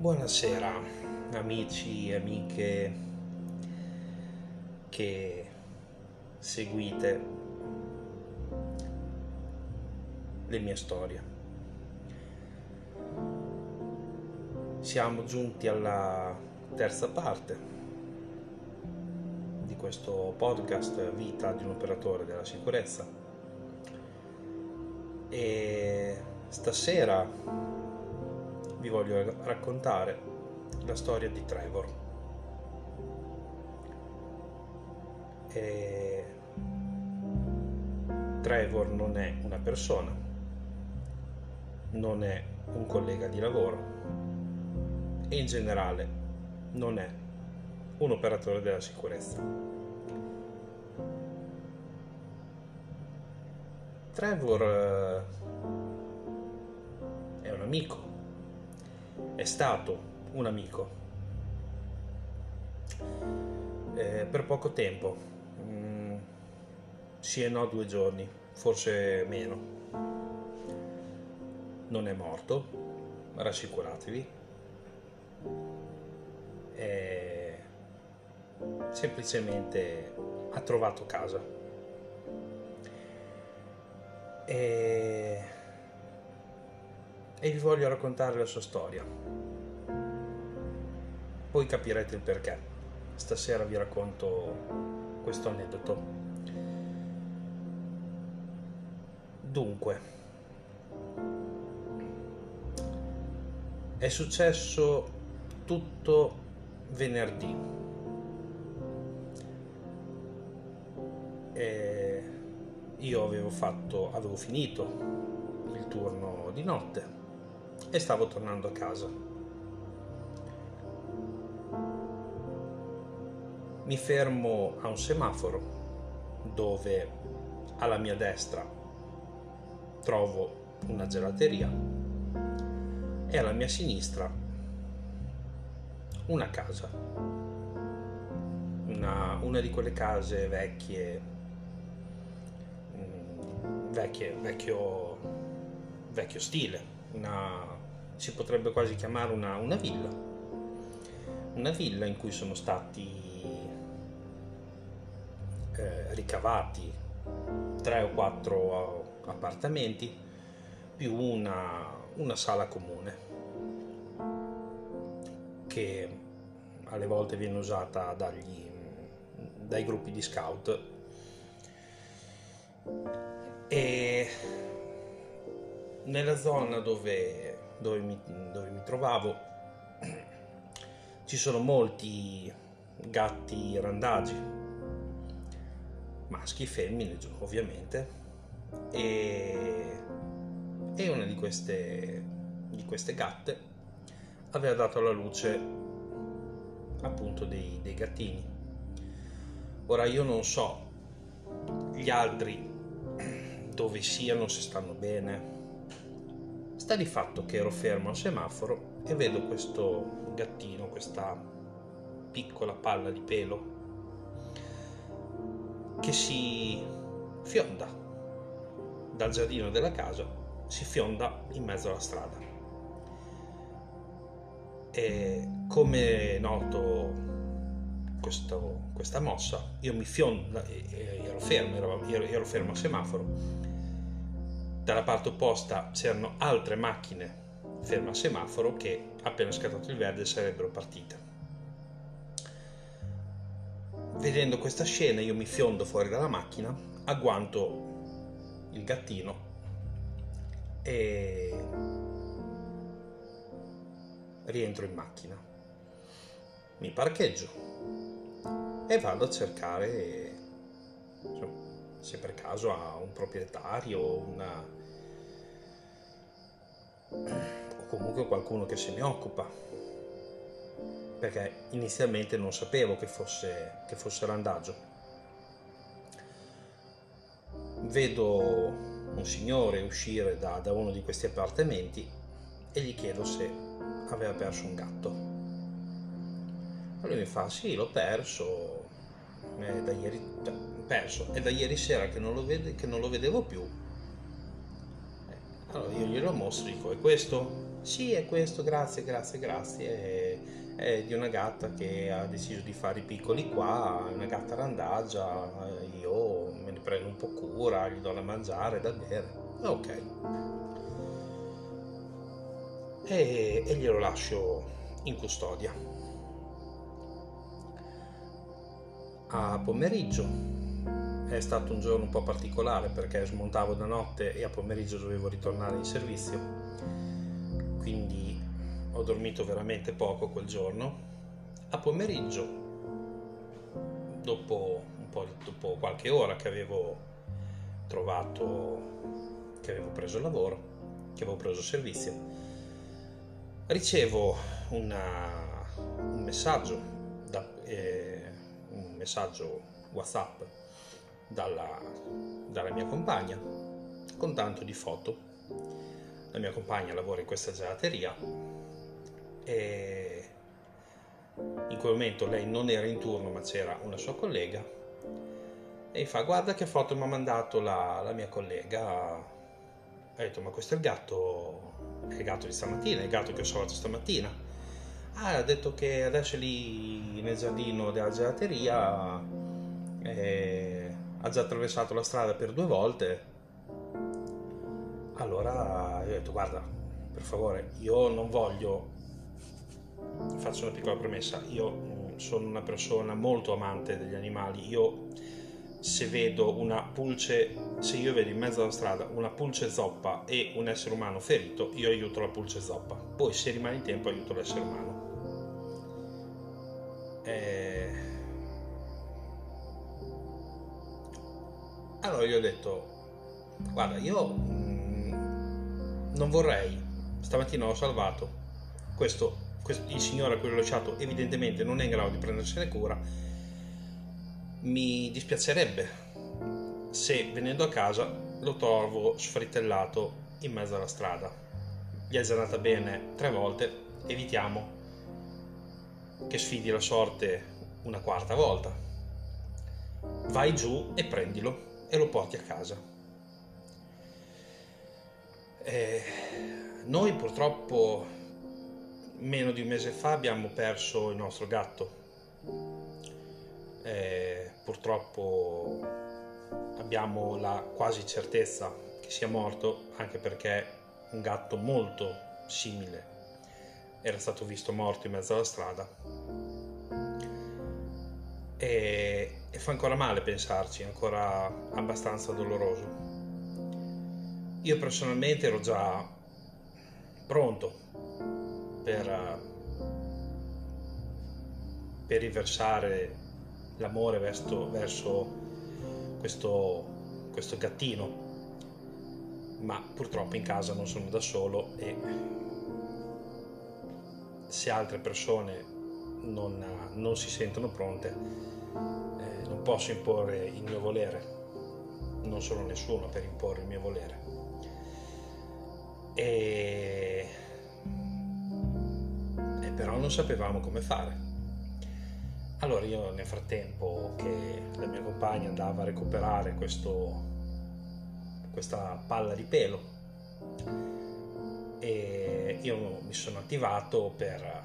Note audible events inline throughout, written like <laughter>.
Buonasera amici e amiche che seguite le mie storie. Siamo giunti alla terza parte di questo podcast Vita di un operatore della sicurezza e stasera voglio raccontare la storia di Trevor. E Trevor non è una persona, non è un collega di lavoro e in generale non è un operatore della sicurezza. Trevor eh, è un amico è stato un amico eh, per poco tempo, mm, sì e no due giorni, forse meno. Non è morto, rassicuratevi. È semplicemente ha trovato casa. E e vi voglio raccontare la sua storia. Poi capirete il perché. Stasera vi racconto questo aneddoto. Dunque, è successo tutto venerdì. E io avevo fatto, avevo finito il turno di notte e stavo tornando a casa. Mi fermo a un semaforo dove alla mia destra trovo una gelateria e alla mia sinistra una casa. Una, una di quelle case vecchie, mm, vecchie, vecchio, vecchio stile, una si potrebbe quasi chiamare una, una villa. Una villa in cui sono stati eh, ricavati tre o quattro appartamenti più una, una sala comune che alle volte viene usata dagli, dai gruppi di scout e nella zona dove dove mi, dove mi trovavo ci sono molti gatti randagi, maschi, femmine ovviamente, e, e una di queste, di queste gatte aveva dato alla luce appunto dei, dei gattini. Ora io non so gli altri dove siano, se stanno bene, Sta di fatto che ero fermo al semaforo e vedo questo gattino, questa piccola palla di pelo che si fionda dal giardino della casa, si fionda in mezzo alla strada. E come noto questo, questa mossa, io mi fiondo, ero fermo, ero, ero fermo al semaforo dalla parte opposta c'erano altre macchine ferme al semaforo che appena scattato il verde sarebbero partite. Vedendo questa scena io mi fiondo fuori dalla macchina, agguanto il gattino e rientro in macchina. Mi parcheggio e vado a cercare se per caso ha un proprietario una... o comunque qualcuno che se ne occupa. Perché inizialmente non sapevo che fosse, che fosse randagio vedo un signore uscire da, da uno di questi appartamenti e gli chiedo se aveva perso un gatto. Allora mi fa sì l'ho perso. È da ieri perso. È da ieri sera che non lo, vede, che non lo vedevo più allora io glielo mostro dico è questo Sì, è questo, grazie, grazie, grazie. È, è di una gatta che ha deciso di fare i piccoli qua, è una gatta randaggia, io me ne prendo un po' cura, gli do da mangiare, da bere. Ok. E, e glielo lascio in custodia. A pomeriggio è stato un giorno un po' particolare perché smontavo da notte e a pomeriggio dovevo ritornare in servizio, quindi ho dormito veramente poco quel giorno. A pomeriggio, dopo, dopo qualche ora che avevo trovato, che avevo preso il lavoro, che avevo preso servizio, ricevo una, un messaggio, da, eh, un messaggio WhatsApp dalla, dalla mia compagna con tanto di foto. La mia compagna lavora in questa gelateria e in quel momento lei non era in turno ma c'era una sua collega e fa guarda che foto mi ha mandato la, la mia collega ha detto ma questo è il gatto è il gatto di stamattina è il gatto che ho salvato stamattina ah ha detto che adesso è lì nel giardino della gelateria e ha già attraversato la strada per due volte allora io ho detto guarda per favore io non voglio faccio una piccola premessa, io sono una persona molto amante degli animali, io se vedo una pulce, se io vedo in mezzo alla strada una pulce zoppa e un essere umano ferito, io aiuto la pulce zoppa, poi se rimane in tempo aiuto l'essere umano. Allora io ho detto, guarda, io mm, non vorrei, stamattina l'ho salvato, questo il signore a cui l'ho lasciato evidentemente non è in grado di prendersene cura, mi dispiacerebbe se venendo a casa lo trovo sfritellato in mezzo alla strada. Gli è già bene tre volte, evitiamo che sfidi la sorte una quarta volta. Vai giù e prendilo e lo porti a casa. Eh, noi purtroppo meno di un mese fa abbiamo perso il nostro gatto. Eh, purtroppo abbiamo la quasi certezza che sia morto, anche perché un gatto molto simile era stato visto morto in mezzo alla strada. E, e fa ancora male pensarci, è ancora abbastanza doloroso. Io personalmente ero già pronto per, per riversare l'amore verso, verso questo, questo gattino ma purtroppo in casa non sono da solo e se altre persone non, non si sentono pronte eh, non posso imporre il mio volere non sono nessuno per imporre il mio volere e però non sapevamo come fare. Allora io nel frattempo che la mia compagna andava a recuperare questo, questa palla di pelo e io mi sono attivato per,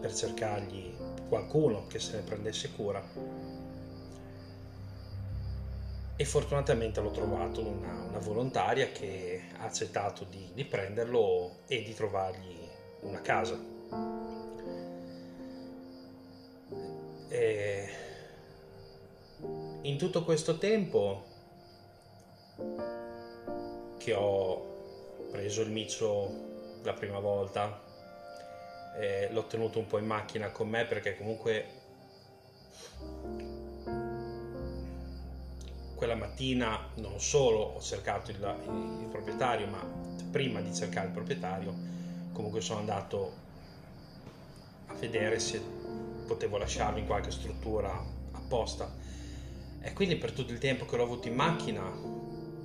per cercargli qualcuno che se ne prendesse cura e fortunatamente l'ho trovato una, una volontaria che ha accettato di, di, prenderlo e di trovargli una casa. E in tutto questo tempo che ho preso il micio la prima volta, eh, l'ho tenuto un po' in macchina con me perché comunque quella mattina non solo ho cercato il, il, proprietario, ma prima di cercare il proprietario, comunque sono andato a vedere se potevo lasciarlo in qualche struttura apposta. E quindi per tutto il tempo che l'ho avuto in macchina,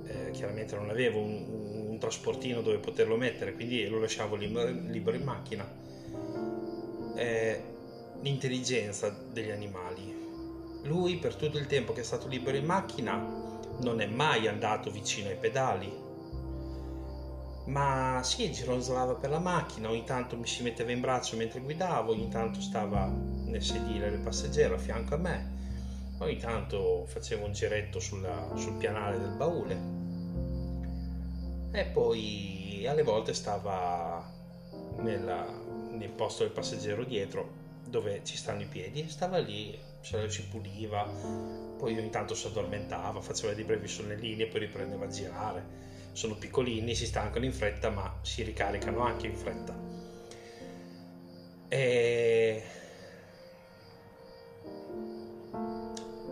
eh, chiaramente non avevo un, un, un, trasportino dove poterlo mettere, quindi lo lasciavo libero, libero in macchina. Eh, l'intelligenza degli animali. Lui per tutto il tempo che è stato libero in macchina non è mai andato vicino ai pedali, ma sì, gironzolava per la macchina, ogni tanto mi si metteva in braccio mentre guidavo, ogni tanto stava nel sedile del passeggero a fianco a me, ogni tanto faceva un giretto sulla, sul pianale del baule. E poi alle volte stava nella, nel posto del passeggero dietro dove ci stanno i piedi, stava lì, ci puliva, poi ogni tanto si addormentava, faceva dei brevi sonnellini e poi riprendeva a girare sono piccolini, si stancano in fretta, ma si ricaricano anche in fretta. E...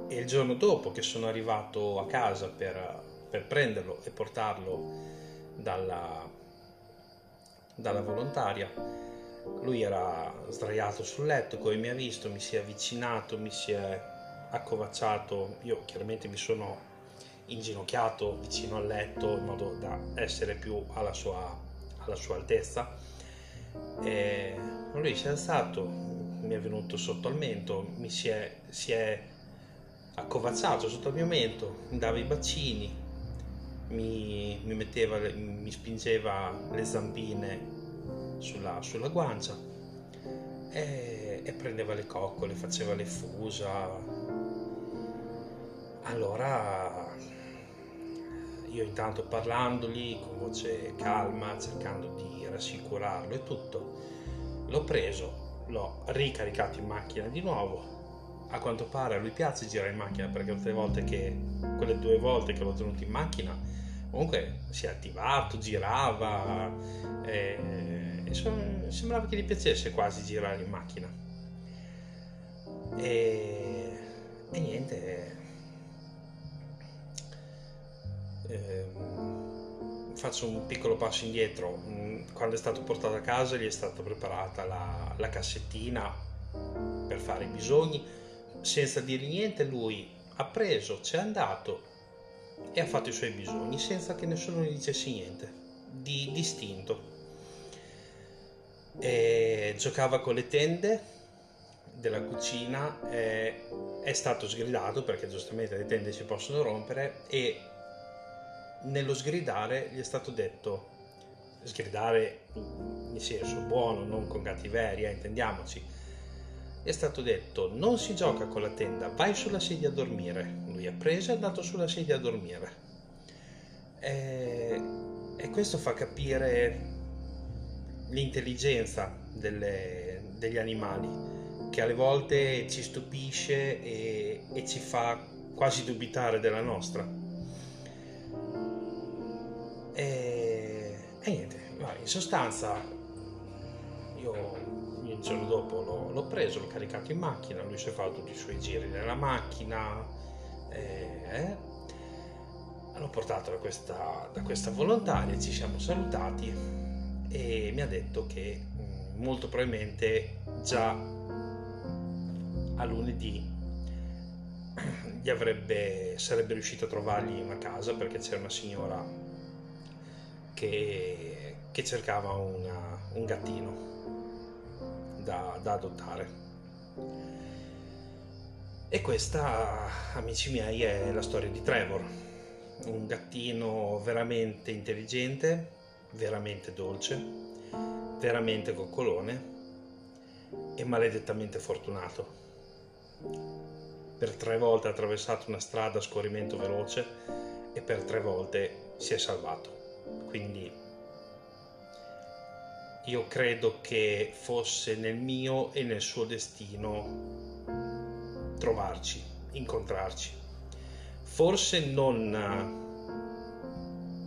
e il giorno dopo che sono arrivato a casa per, per prenderlo e portarlo dalla, dalla volontaria, lui era sdraiato sul letto, come mi ha visto, mi si è avvicinato, mi si è accovacciato, io chiaramente mi sono inginocchiato vicino al letto in modo da essere più alla sua, alla sua altezza. E lui si è alzato, mi è venuto sotto al mento, mi si è, si è accovacciato sotto al mio mento, mi dava i bacini, mi, mi, metteva, mi spingeva le zampine sulla, sulla guancia e, e prendeva le coccole, faceva le fusa. Allora io intanto parlandogli con voce calma, cercando di rassicurarlo e tutto, l'ho preso, l'ho ricaricato in macchina di nuovo. A quanto pare a lui piace girare in macchina perché tutte le volte che, quelle due volte che l'ho tenuto in macchina, comunque si è attivato, girava e, e sembrava che gli piacesse quasi girare in macchina. E, e niente, eh, faccio un piccolo passo indietro. Mm, quando è stato portato a casa gli è stata preparata la, la cassettina per fare i bisogni. Senza dire niente lui ha preso, c'è andato e ha fatto i suoi bisogni senza che nessuno gli dicesse niente, di distinto. E giocava con le tende della cucina, è, stato sgridato perché giustamente le tende si possono rompere e nello sgridare gli è stato detto, sgridare in senso buono, non con cattiveria, intendiamoci, gli è stato detto non si gioca con la tenda, vai sulla sedia a dormire. Lui ha preso e è andato sulla sedia a dormire. E, e questo fa capire l'intelligenza delle, degli animali, che alle volte ci stupisce e, e ci fa quasi dubitare della nostra. E, e niente, in sostanza io il giorno dopo l'ho, l'ho, preso, l'ho caricato in macchina, lui si è fatto tutti i suoi giri nella macchina, eh, l'ho portato da questa, da questa volontaria, ci siamo salutati e mi ha detto che mm, molto probabilmente già a lunedì gli avrebbe, sarebbe riuscito a trovargli una casa perché c'era una signora che, che cercava una, un gattino da, da adottare. E questa, amici miei, è la storia di Trevor, un gattino veramente intelligente, veramente dolce, veramente coccolone e maledettamente fortunato. Per tre volte ha attraversato una strada a scorrimento veloce e per tre volte si è salvato. Quindi io credo che fosse nel mio e nel suo destino trovarci, incontrarci. Forse non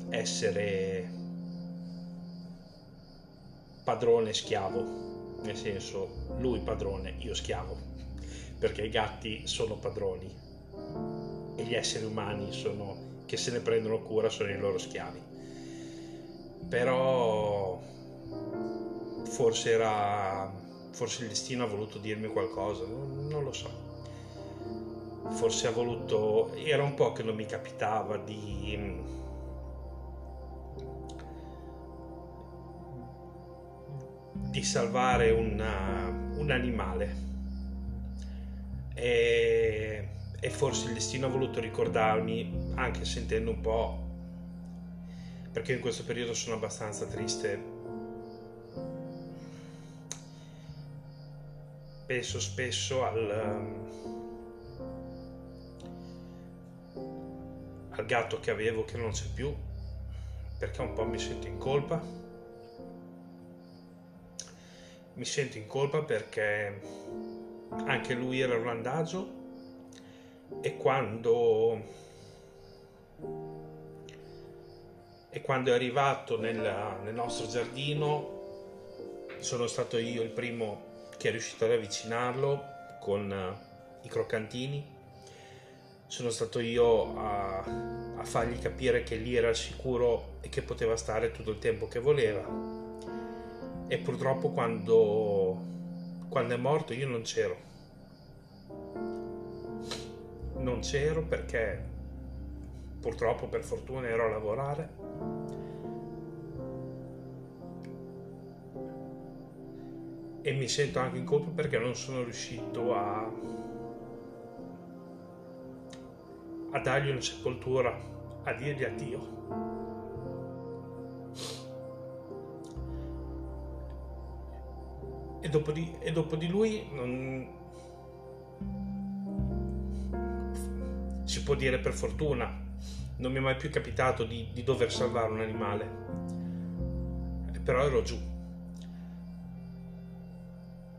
essere padrone schiavo, nel senso lui padrone, io schiavo, perché i gatti sono padroni. E gli esseri umani sono, che se ne prendono cura sono i loro schiavi. Però forse era forse il destino ha voluto dirmi qualcosa non, lo so. Forse ha voluto era un po' che non mi capitava di di salvare una, un animale e, e forse il destino ha voluto ricordarmi anche sentendo un po' perché in questo periodo sono abbastanza triste. Penso spesso al, al gatto che avevo che non c'è più, perché un po' mi sento in colpa. Mi sento in colpa perché anche lui era un randagio e quando e quando è arrivato nel, nel nostro giardino sono stato io il primo che è riuscito ad avvicinarlo con uh, i croccantini sono stato io a, a, fargli capire che lì era sicuro e che poteva stare tutto il tempo che voleva e purtroppo quando, quando è morto io non c'ero non c'ero perché purtroppo per fortuna ero a lavorare. E mi sento anche in colpa perché non sono riuscito a, a dargli una sepoltura, a dirgli addio. E dopo di, e dopo di lui non, si può dire per fortuna. Non mi è mai più capitato di, di dover salvare un animale, però ero giù.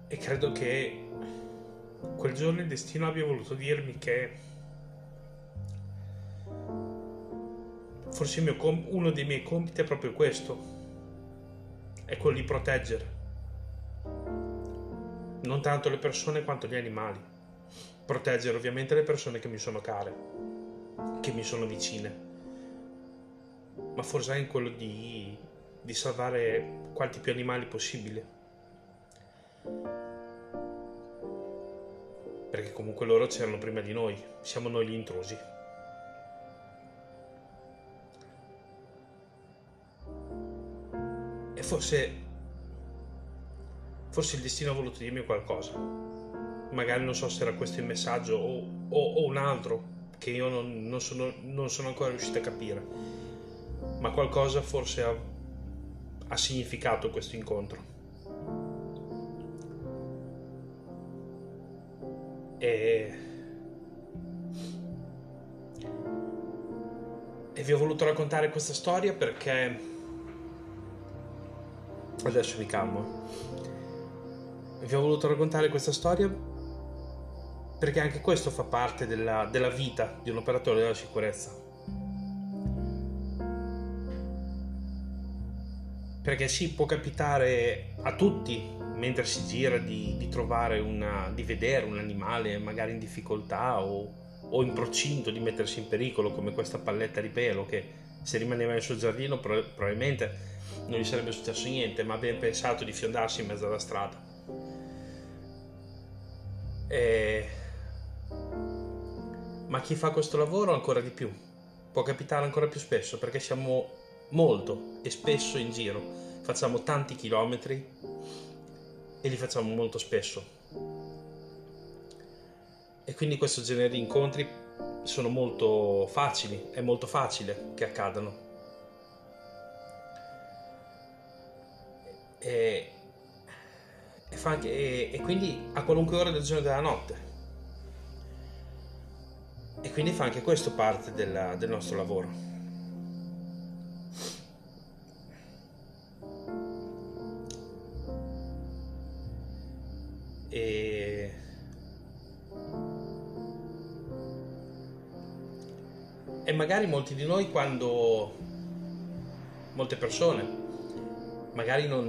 E credo che quel giorno il destino abbia voluto dirmi che forse com- uno dei miei compiti è proprio questo, è quello di proteggere non tanto le persone quanto gli animali. Proteggere ovviamente le persone che mi sono care che mi sono vicine, ma forse anche quello di, di salvare quanti più animali possibile. Perché comunque loro c'erano prima di noi, siamo noi gli intrusi. E forse, forse il destino ha voluto dirmi qualcosa. Magari non so se era questo il messaggio o, o, o un altro, che io non, non, sono, non, sono, ancora riuscito a capire, ma qualcosa forse ha, ha significato questo incontro. E, e vi ho voluto raccontare questa storia perché adesso mi calmo. Vi ho voluto raccontare questa storia perché anche questo fa parte della, della vita di un operatore della sicurezza. Perché sì, può capitare a tutti mentre si gira di, di trovare una, di vedere un animale magari in difficoltà o, o in procinto di mettersi in pericolo come questa palletta di pelo che se rimaneva nel suo giardino probabilmente non gli sarebbe successo niente ma ben pensato di fiondarsi in mezzo alla strada e ma chi fa questo lavoro ancora di più. Può capitare ancora più spesso perché siamo molto e spesso in giro, facciamo tanti chilometri e li facciamo molto spesso. E quindi questo genere di incontri sono molto facili, è molto facile che accadano. E, e, anche, e, e quindi a qualunque ora del giorno e della notte e quindi fa anche questo parte della, del nostro lavoro. E... e magari molti di noi quando molte persone magari non,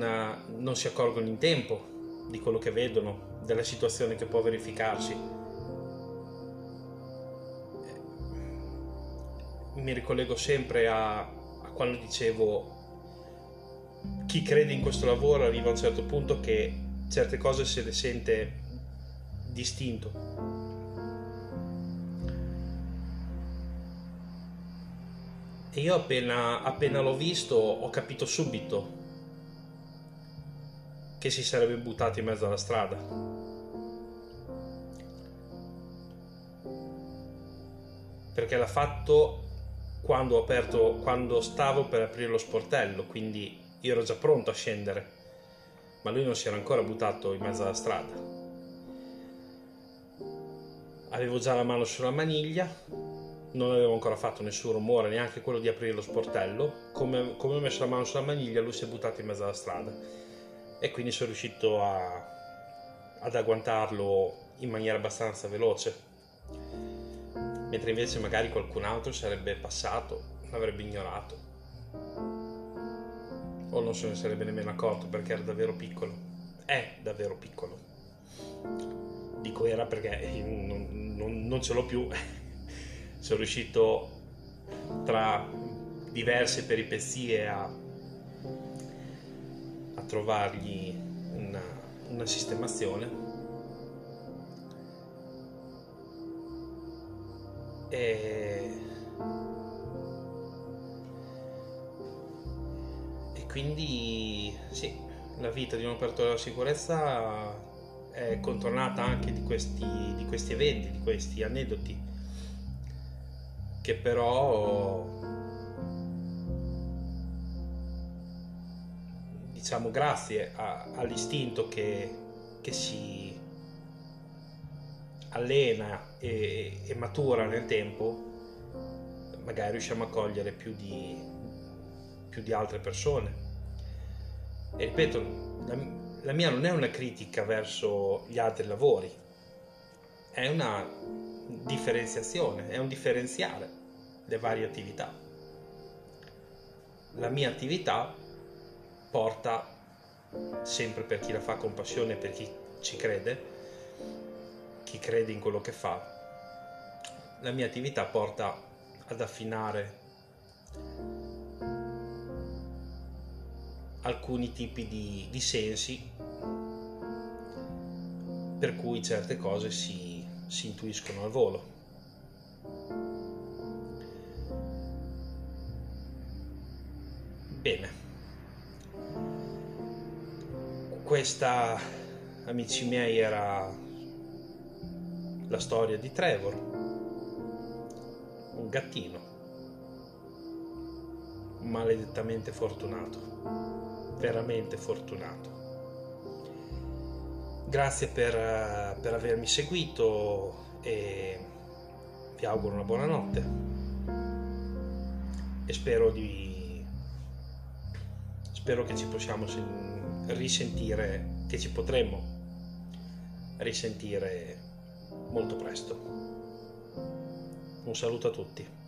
non si accorgono in tempo di quello che vedono, della situazione che può verificarsi mi ricollego sempre a, a quando dicevo chi crede in questo lavoro arriva a un certo punto che certe cose se le sente distinto. E io appena, appena l'ho visto ho capito subito che si sarebbe buttato in mezzo alla strada. Perché l'ha fatto quando ho aperto, quando stavo per aprire lo sportello, quindi io ero già pronto a scendere, ma lui non si era ancora buttato in mezzo alla strada. Avevo già la mano sulla maniglia, non avevo ancora fatto nessun rumore, neanche quello di aprire lo sportello. Come, come ho messo la mano sulla maniglia, lui si è buttato in mezzo alla strada e quindi sono riuscito a, ad agguantarlo in maniera abbastanza veloce mentre invece magari qualcun altro sarebbe passato, l'avrebbe ignorato. O non se ne sarebbe nemmeno accorto perché era davvero piccolo. È davvero piccolo. Dico era perché non, non, non ce l'ho più. <laughs> Sono riuscito tra diverse peripezie a, a trovargli una, una sistemazione. E, e quindi sì, la vita di un operatore della sicurezza è contornata anche di questi, di questi eventi, di questi aneddoti, che però diciamo grazie a, all'istinto che, che si allena e, e, matura nel tempo, magari riusciamo a cogliere più di, più di altre persone. E ripeto, la, la mia non è una critica verso gli altri lavori, è una differenziazione, è un differenziare le varie attività. La mia attività porta sempre per chi la fa con passione, per chi ci crede, chi crede in quello che fa, la mia attività porta ad affinare alcuni tipi di, di sensi per cui certe cose si, si intuiscono al volo. Bene, questa, amici miei, era la storia di Trevor, un gattino maledettamente fortunato, veramente fortunato. Grazie per, per avermi seguito e vi auguro una buona notte e spero di spero che ci possiamo risentire che ci potremmo risentire molto presto. Un saluto a tutti.